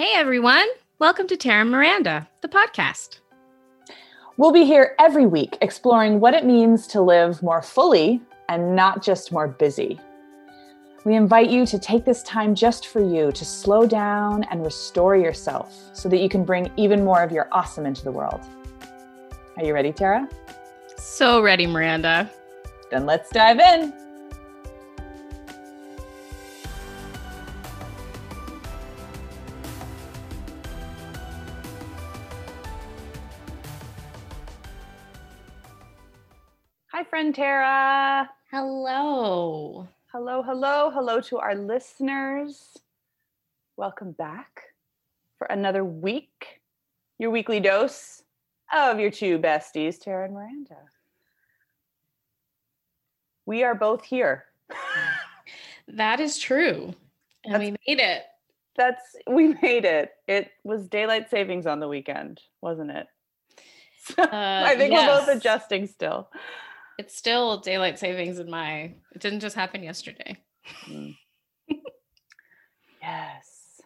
Hey everyone, welcome to Tara and Miranda, the podcast. We'll be here every week exploring what it means to live more fully and not just more busy. We invite you to take this time just for you to slow down and restore yourself so that you can bring even more of your awesome into the world. Are you ready, Tara? So ready, Miranda. Then let's dive in. Friend Tara. Hello. Hello, hello, hello to our listeners. Welcome back for another week, your weekly dose of your two besties, Tara and Miranda. We are both here. That is true. And we made it. That's we made it. It was daylight savings on the weekend, wasn't it? Uh, I think we're both adjusting still. It's still daylight savings in my. It didn't just happen yesterday. Mm. yes.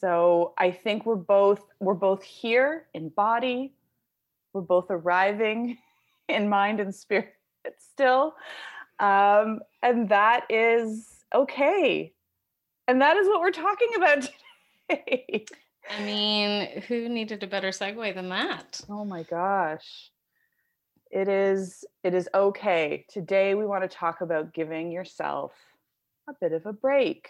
So I think we're both we're both here in body. We're both arriving in mind and spirit still. Um, and that is okay. And that is what we're talking about today. I mean, who needed a better segue than that? Oh my gosh. It is it is okay. Today we want to talk about giving yourself a bit of a break.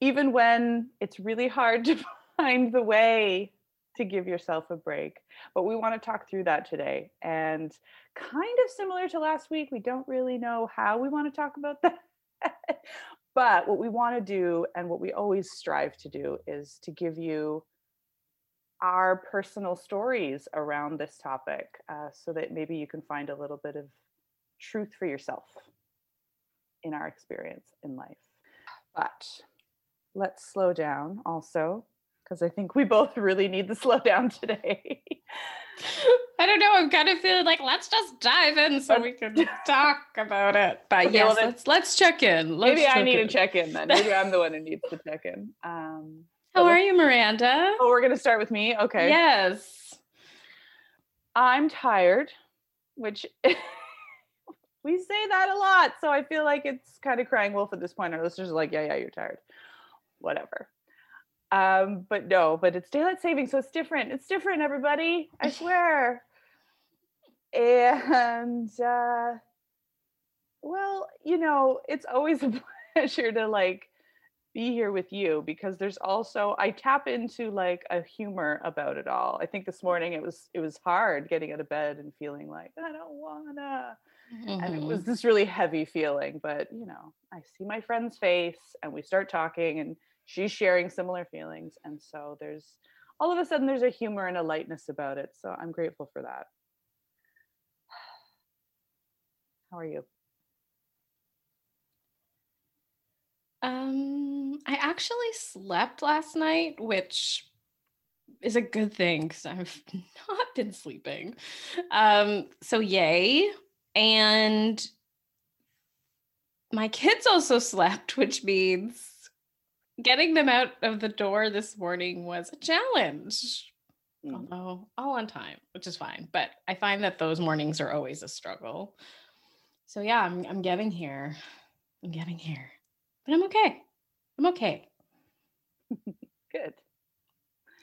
Even when it's really hard to find the way to give yourself a break. But we want to talk through that today. And kind of similar to last week, we don't really know how we want to talk about that. but what we want to do and what we always strive to do is to give you our personal stories around this topic uh, so that maybe you can find a little bit of truth for yourself in our experience in life. But let's slow down also, because I think we both really need the slow down today. I don't know. I'm kind of feeling like let's just dive in so we can talk about it. But Okay, yes, well let's let's check in. Let's Maybe I need in. to check in then. Maybe I'm the one who needs to check in. Um, How are you, Miranda? Oh, we're going to start with me? Okay. Yes. I'm tired, which we say that a lot. So I feel like it's kind of crying wolf at this point. Our listeners are like, yeah, yeah, you're tired. Whatever. Um, but no, but it's daylight saving, so it's different. It's different, everybody. I swear. And uh well, you know, it's always a pleasure to like be here with you because there's also I tap into like a humor about it all. I think this morning it was it was hard getting out of bed and feeling like I don't wanna. And it was mm-hmm. this really heavy feeling but you know i see my friend's face and we start talking and she's sharing similar feelings and so there's all of a sudden there's a humor and a lightness about it so i'm grateful for that. How are you Um, I actually slept last night, which is a good thing because I've not been sleeping. Um, so yay. And my kids also slept, which means getting them out of the door this morning was a challenge. Mm. Although all on time, which is fine. But I find that those mornings are always a struggle. So yeah, I'm I'm getting here. I'm getting here. But I'm okay. I'm okay. good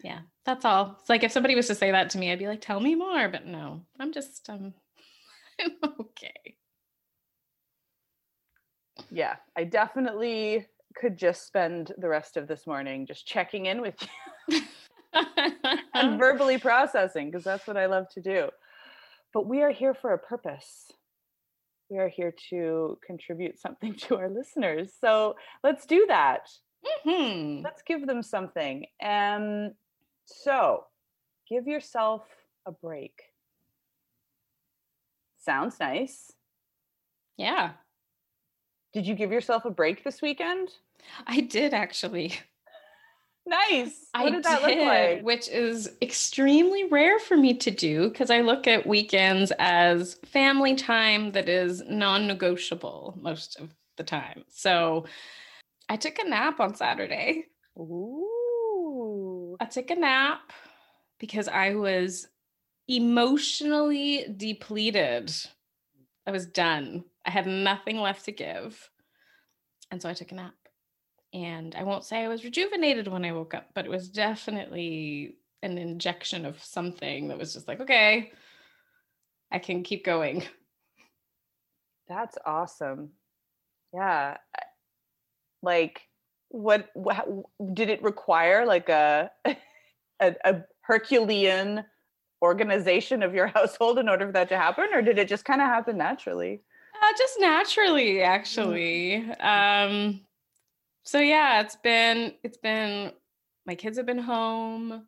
Yeah, that's all. It's like if somebody was to say that to me, I'd be like, tell me more. But no, I'm just um I'm okay. yeah i definitely could just spend the rest of this morning just checking in with you and verbally processing because that's what I love to do. But we are here for a purpose. We are here to contribute something to our listeners. So let's do that. Mhm. Let's give them something. Um, so give yourself a break. Sounds nice. Yeah, Did you give yourself a break this weekend? I did actually. Nice. What I did that did, look like? which is extremely rare for me to do because I look at weekends as family time that is non-negotiable most of the time. So I took a nap on Saturday. Ooh. I took a nap because I was emotionally depleted. I was done. I had nothing left to give. And so I took a nap. And I won't say I was rejuvenated when I woke up, but it was definitely an injection of something that was just like, okay, I can keep going. That's awesome. Yeah. Like what, what did it require like a, a a Herculean organization of your household in order for that to happen or did it just kind of happen naturally? Uh, just naturally actually. Um so yeah, it's been it's been my kids have been home.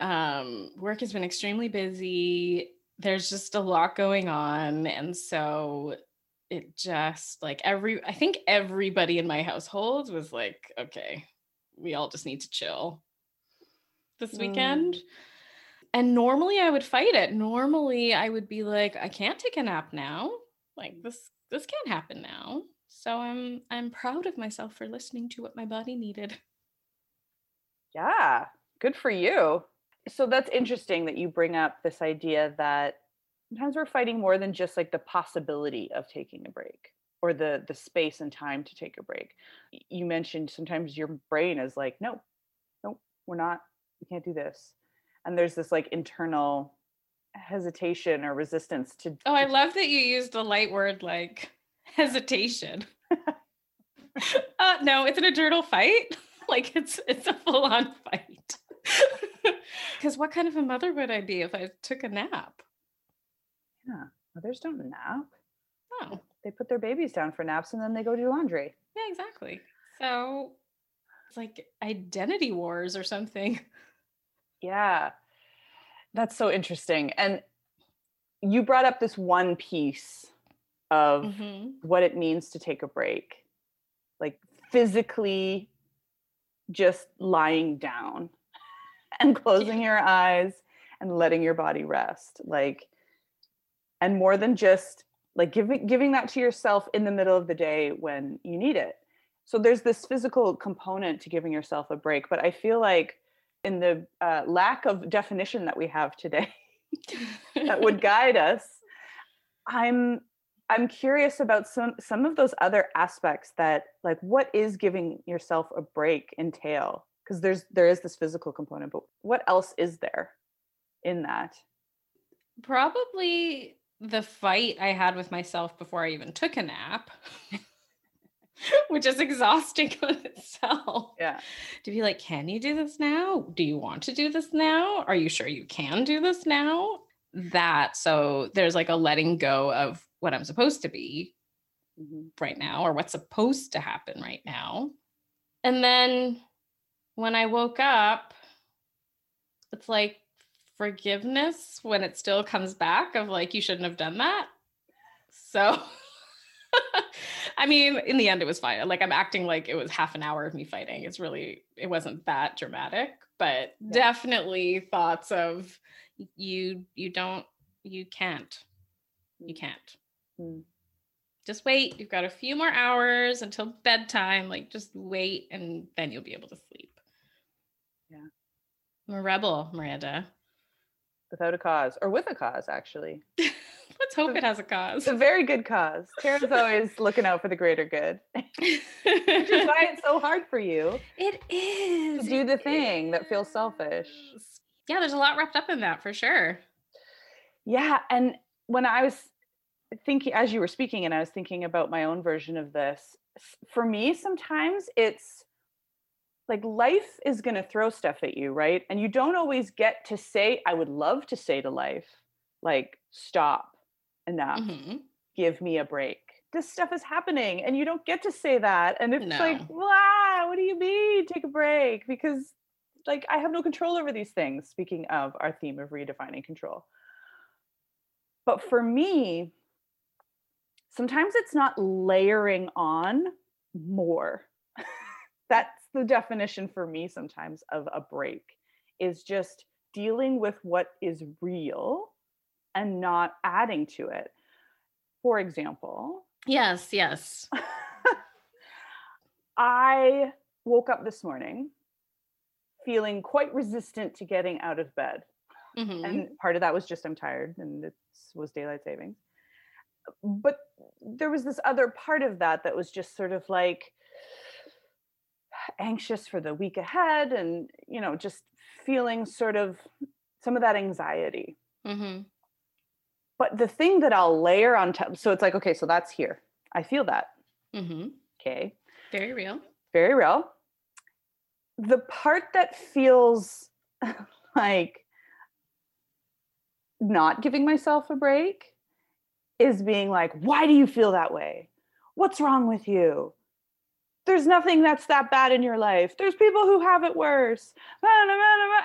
Um work has been extremely busy. There's just a lot going on and so it just like every I think everybody in my household was like, okay, we all just need to chill this weekend. Mm. And normally I would fight it. Normally I would be like, I can't take a nap now. Like this this can't happen now. So I'm I'm proud of myself for listening to what my body needed. Yeah, good for you. So that's interesting that you bring up this idea that sometimes we're fighting more than just like the possibility of taking a break or the the space and time to take a break. You mentioned sometimes your brain is like, no, no, we're not, we can't do this. And there's this like internal hesitation or resistance to Oh, I love that you used a light word like hesitation. uh no, it's an eternal fight. like it's it's a full-on fight. Cuz what kind of a mother would I be if I took a nap? yeah, mothers don't nap. Oh, They put their babies down for naps and then they go do laundry. yeah, exactly. So it's like identity wars or something. Yeah. That's so interesting. And you brought up this one piece of Mhm. what it means to take a break. Like physically just lying down and closing your eyes and letting your body rest. Like and more than just like giving giving that to yourself in the middle of the day when you need it. So there's this physical component to giving yourself a break, but I feel like in the uh, lack of definition that we have today that would guide us i'm i'm curious about some some of those other aspects that like what is giving yourself a break entail because there's there is this physical component but what else is there in that Probably the fight I had with myself before I even took a nap, which is exhausting on itself. yeah To be like, can you do this now? Do you want to do this now? Are you sure you can do this now? That so there's like a letting go of what I'm supposed to be mm-hmm. right now or what's supposed to happen right now. And then when I woke up, it's like forgiveness when it still comes back of like, you shouldn't have done that. So, I mean, in the end, it was fine. Like, I'm acting like it was half an hour of me fighting. It's really, it wasn't that dramatic, but Yeah. definitely thoughts of you, you don't, you can't, you mm-hmm. can't Mm. just wait. You've got a few more hours until bedtime. Like, just wait and then you'll be able to sleep. Yeah. I'm a rebel, Miranda. without a cause or with a cause actually Let's hope it has a cause. it's a very good cause tara's always looking out for the greater good which is why it's so hard for you it is. to do the thing that feels selfish. Yeah, there's a lot wrapped up in that for sure. Yeah, and when I was thinking as you were speaking and I was thinking about my own version of this, for me sometimes it's like life is going to throw stuff at you, right? And you don't always get to say I would love to say to life like stop enough. Mhm. Give me a break. This stuff is happening and you don't get to say that and it's like, "Wow, what do you mean take a break?" because like I have no control over these things speaking of our theme of redefining control. But for me, sometimes it's not layering on more. That's the definition for me sometimes of a break is just dealing with what is real and not adding to it. For example, Yes, yes. I woke up this morning feeling quite resistant to getting out of bed. Mhm. And part of that was just I'm tired and it was daylight savings. But there was this other part of that that was just sort of like anxious for the week ahead and, you know, just feeling sort of some of that anxiety. Mhm. But the thing that I'll layer on top, so it's like, okay, so that's here. I feel that. Mhm. Okay. Very real. very real. The part that feels like not giving myself a break is being like, why do you feel that way? What's wrong with you? There's nothing that's that bad in your life. There's people who have it worse.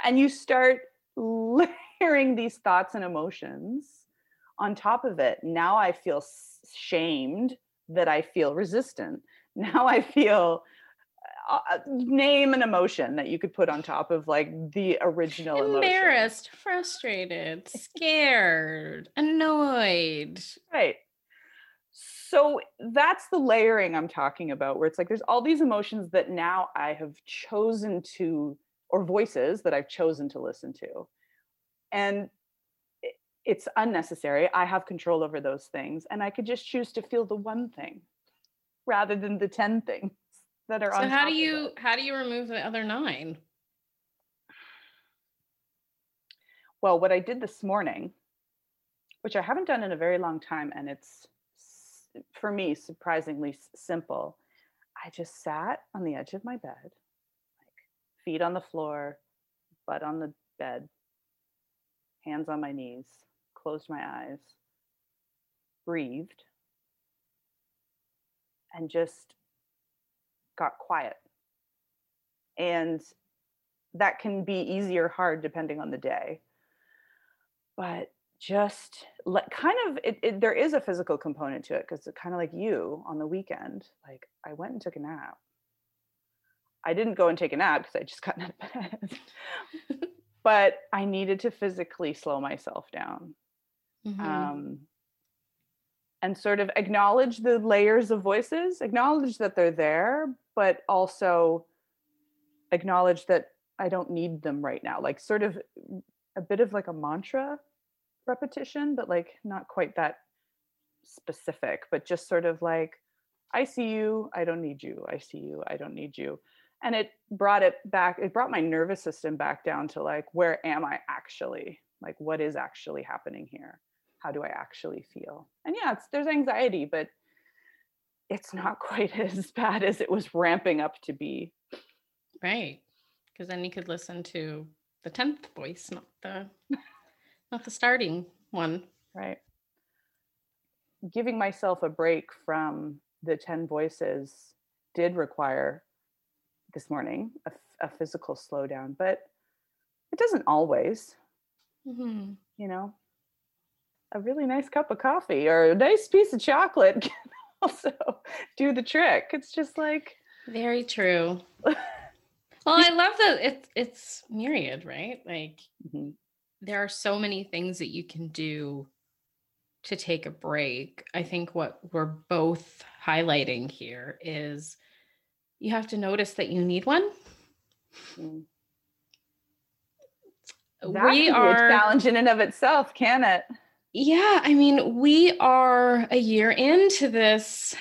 And you start layering these thoughts and emotions on top of it. Now I feel shamed that I feel resistant. Now I feel uh, uh, name an emotion that you could put on top of like the original emotion. Embarrassed, frustrated, scared, annoyed. Right. So that's the layering I'm talking about, where it's like there's all these emotions that now I have chosen to, or voices that I've chosen to listen to. And it's unnecessary. I have control over those things. And I could just choose to feel the one thing rather than the 10 things that are So on how do you how do you remove the other nine? Well, what I did this morning, which I haven't done in a very long time, and it's for me surprisingly simple. I just sat on the edge of my bed, like feet on the floor, butt on the bed, hands on my knees, closed my eyes, breathed, and just got quiet. And that can be easy or hard depending on the day. But just like kind of it, it, there is a physical component to it because it's kind of like you on the weekend. Like i went and took a nap. I didn't go and take a nap because i just got out of bed. But i needed to physically slow myself down. Mhm. um, and sort of acknowledge the layers of voices acknowledge that they're there but also acknowledge that i don't need them right now. Like sort of a bit of like a mantra repetition but like not quite that specific but just sort of like i see you i don't need you i see you i don't need you. And it brought it back it brought my nervous system back down to like where am i actually? Like what is actually happening here how do i actually feel? And yeah it's there's anxiety but it's not quite as bad as it was ramping up to be. Right. Because then you could listen to the tenth voice, not the not the starting one. right. Giving myself a break from the 10 voices did require this morning a physical slowdown but it doesn't always. Hmm you know a really nice cup of coffee or a nice piece of chocolate can also do the trick it's just like Very true. well, I love that it's it's myriad, right? Like mhm, there are so many things that you can do to take a break. I think what we're both highlighting here is you have to notice that you need one. mm. that we be a are challenge in and of itself can it Yeah, I mean, we are a year into this.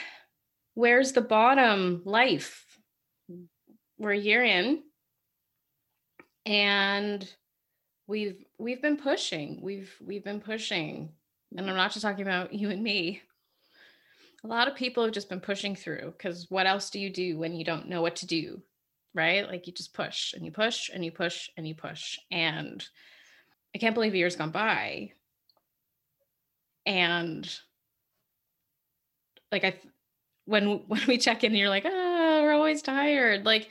Where's the bottom life? We're a year in and we've we've been pushing. We've we've been pushing. And I'm not just talking about you and me. A lot of people have just been pushing through because what else do you do when you don't know what to do? Right? Like you just push and you push and you push and you push. And I can't believe a year's gone by and like i when when we check in you're like ah we're always tired. Like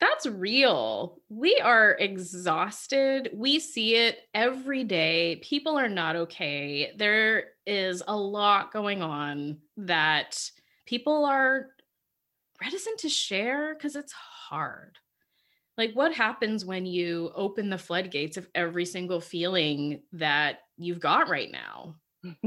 that's real. We are exhausted. We see it every day. People are not okay. There is a lot going on that people are reticent to share because it's hard. Like what happens when you open the floodgates of every single feeling that you've got right now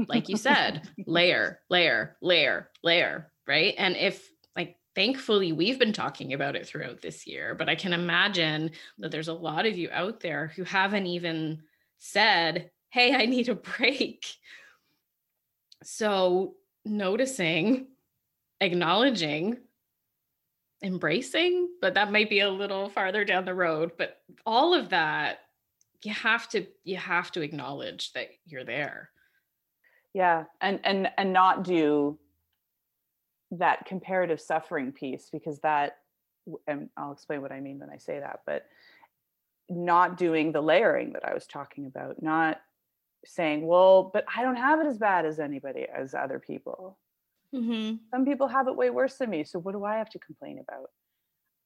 like you said, layer, layer, layer, layer, right? And if like thankfully we've been talking about it throughout this year but i can imagine that there's a lot of you out there who haven't even said hey i need a break so noticing acknowledging embracing but that might be a little farther down the road but all of that you have to you have to acknowledge that you're there yeah. And and and not do that comparative suffering piece because that and I'll explain what I mean when I say that but not doing the layering that I was talking about not saying well but I don't have it as bad as anybody as other people. Mm-hmm. some people have it way worse than me so what do I have to complain about?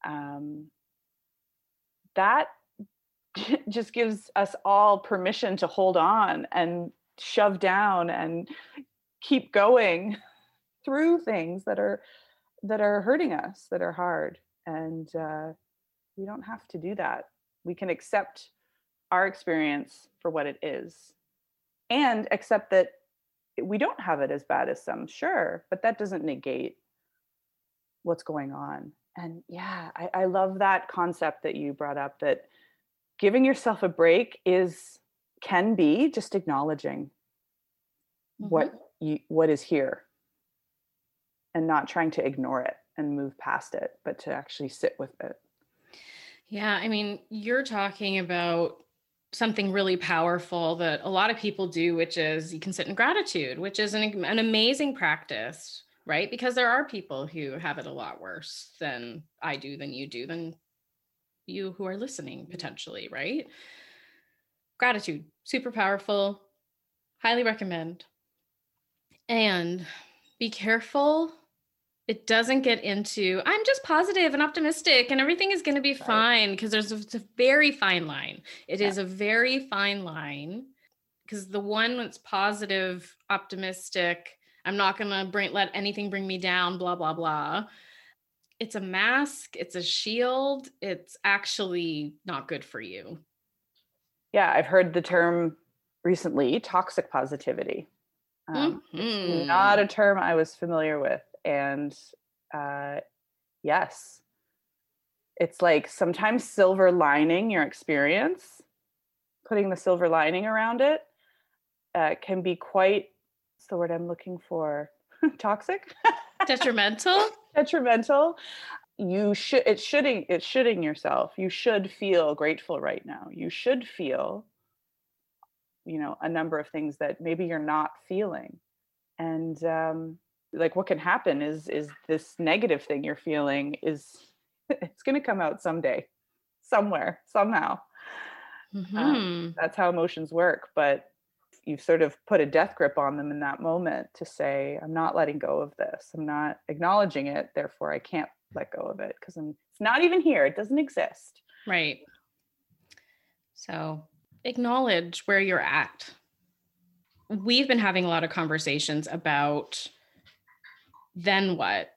Um, that just gives us all permission to hold on and shove down and keep going through things that are that are hurting us that are hard. And uh, we don't have to do that. We can accept our experience for what it is and accept that we don't have it as bad as some sure but that doesn't negate what's going on. And yeah I, I love that concept that you brought up that giving yourself a break is can be just acknowledging mm-hmm. what you what is here and not trying to ignore it and move past it, but to actually sit with it. Yeah, I mean, you're talking about something really powerful that a lot of people do, which is you can sit in gratitude, which is an, an amazing practice, right? Because there are people who have it a lot worse than I do, than you do, than you who are listening potentially, right? Gratitude, super powerful, highly recommend. And be careful it doesn't get into i'm just positive and optimistic and everything is going to be right. fine because there's a, a, very fine line It yeah. is a very fine line because the one that's positive optimistic i'm not going to bring let anything bring me down blah blah blah it's a mask it's a shield it's actually not good for you yeah i've heard the term recently toxic positivity. Um, mm-hmm. not a term i was familiar with and uh, yes. It's like sometimes silver lining your experience putting the silver lining around it uh, can be quite what's the word i'm looking for? Toxic? Detrimental? Detrimental you should it's shoulding it's shoulding yourself you should feel grateful right now. You should feel you know a number of things that maybe you're not feeling. And um like what can happen is is this negative thing you're feeling is it's going to come out someday somewhere somehow. Um, mm-hmm. um, that's how emotions work but you've sort of put a death grip on them in that moment to say i'm not letting go of this. I'm not acknowledging it therefore i can't let go of it because it's not even here it doesn't exist right so acknowledge where you're at we've been having a lot of conversations about then what?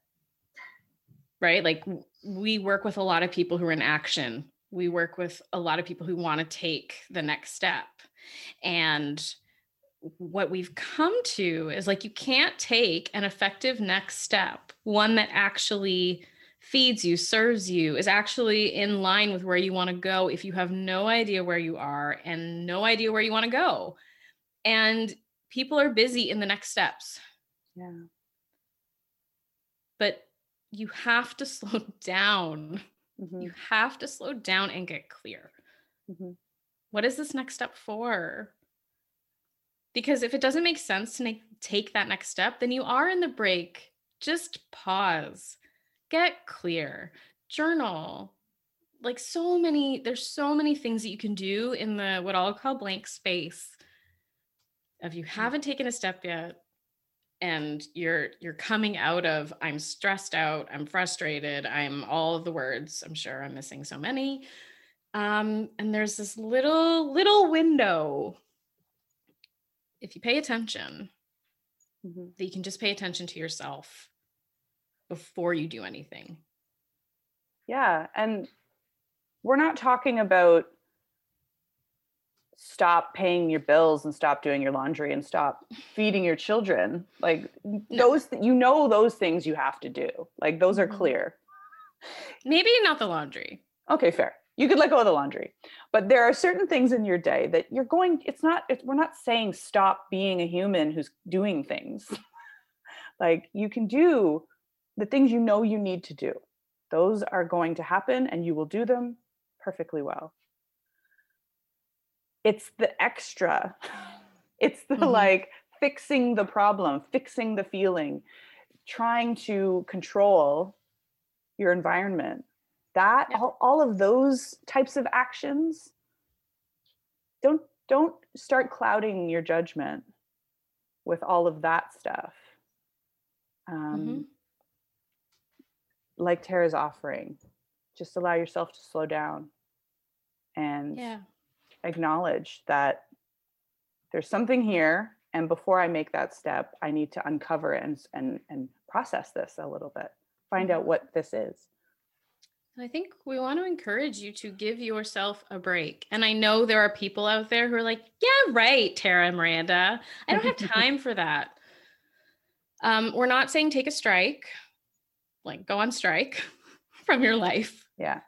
Right? Like we work with a lot of people who are in action. We work with a lot of people who want to take the next step. And what we've come to is like you can't take an effective next step, one that actually feeds you, serves you, is actually in line with where you want to go if you have no idea where you are and no idea where you want to go. And people are busy in the next steps. Yeah but you have to slow down. Mm-hmm. You have to slow down and get clear. Mm-hmm. What is this next step for? Because if it doesn't make sense to make, take that next step, then you are in the break. Just pause, get clear, journal. Like so many, there's so many things that you can do in the what I'll call blank space. If you mm. haven't taken a step yet, and you're you're coming out of i'm stressed out i'm frustrated i'm all of the words i'm sure i'm missing so many um, and there's this little little window if you pay attention mm-hmm. that you can just pay attention to yourself before you do anything. Yeah and we're not talking about stop paying your bills and stop doing your laundry and stop feeding your children. Like no. those you know those things you have to do. Like those are mm-hmm. clear. Maybe not the laundry. Okay fair. You could let go of the laundry. But there are certain things in your day that you're going it's not it's, we're not saying stop being a human who's doing things. Like you can do the things you know you need to do those are going to happen and you will do them perfectly well it's the extra it's the mm-hmm. like fixing the problem fixing the feeling trying to control your environment that yeah. all, all of those types of actions don't don't start clouding your judgment with all of that stuff um, mm-hmm. Like tara's offering just allow yourself to slow down and yeah. acknowledge that there's something here and before i make that step i need to uncover and and, and process this a little bit find mm-hmm. out what this is I think we want to encourage you to give yourself a break. And I know there are people out there who are like, yeah, right, Tara and Miranda. I don't have time for that. Um, we're not saying take a strike, like go on strike from your life. Yeah.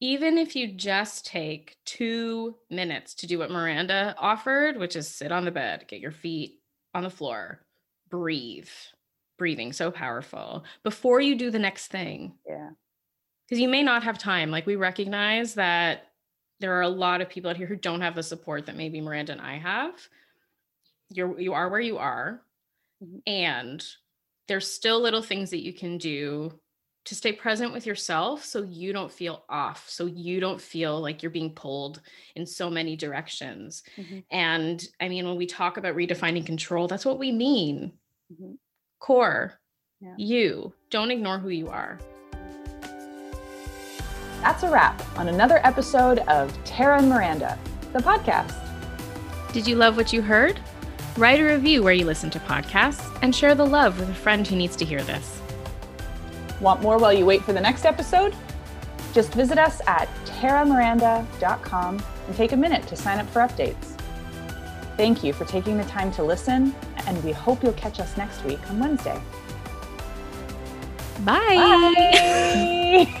Even if you just take two minutes to do what Miranda offered, which is sit on the bed, get your feet on the floor, breathe. Breathing so powerful before you do the next thing. Yeah because you may not have time. Like we recognize that there are a lot of people out here who don't have the support that maybe Miranda and I have. You're you are where you are. Mm-hmm. And there's still little things that you can do to stay present with yourself so you don't feel off so you don't feel like you're being pulled in so many directions mm-hmm. and i mean when we talk about redefining control that's what we mean mm-hmm. core yeah. you don't ignore who you are that's a wrap on another episode of Tara and Miranda, the podcast. Did you love what you heard? Write a review where you listen to podcasts and share the love with a friend who needs to hear this. Want more while you wait for the next episode? Just visit us at taramiranda.com and take a minute to sign up for updates. Thank you for taking the time to listen, and we hope you'll catch us next week on Wednesday. Bye. Bye.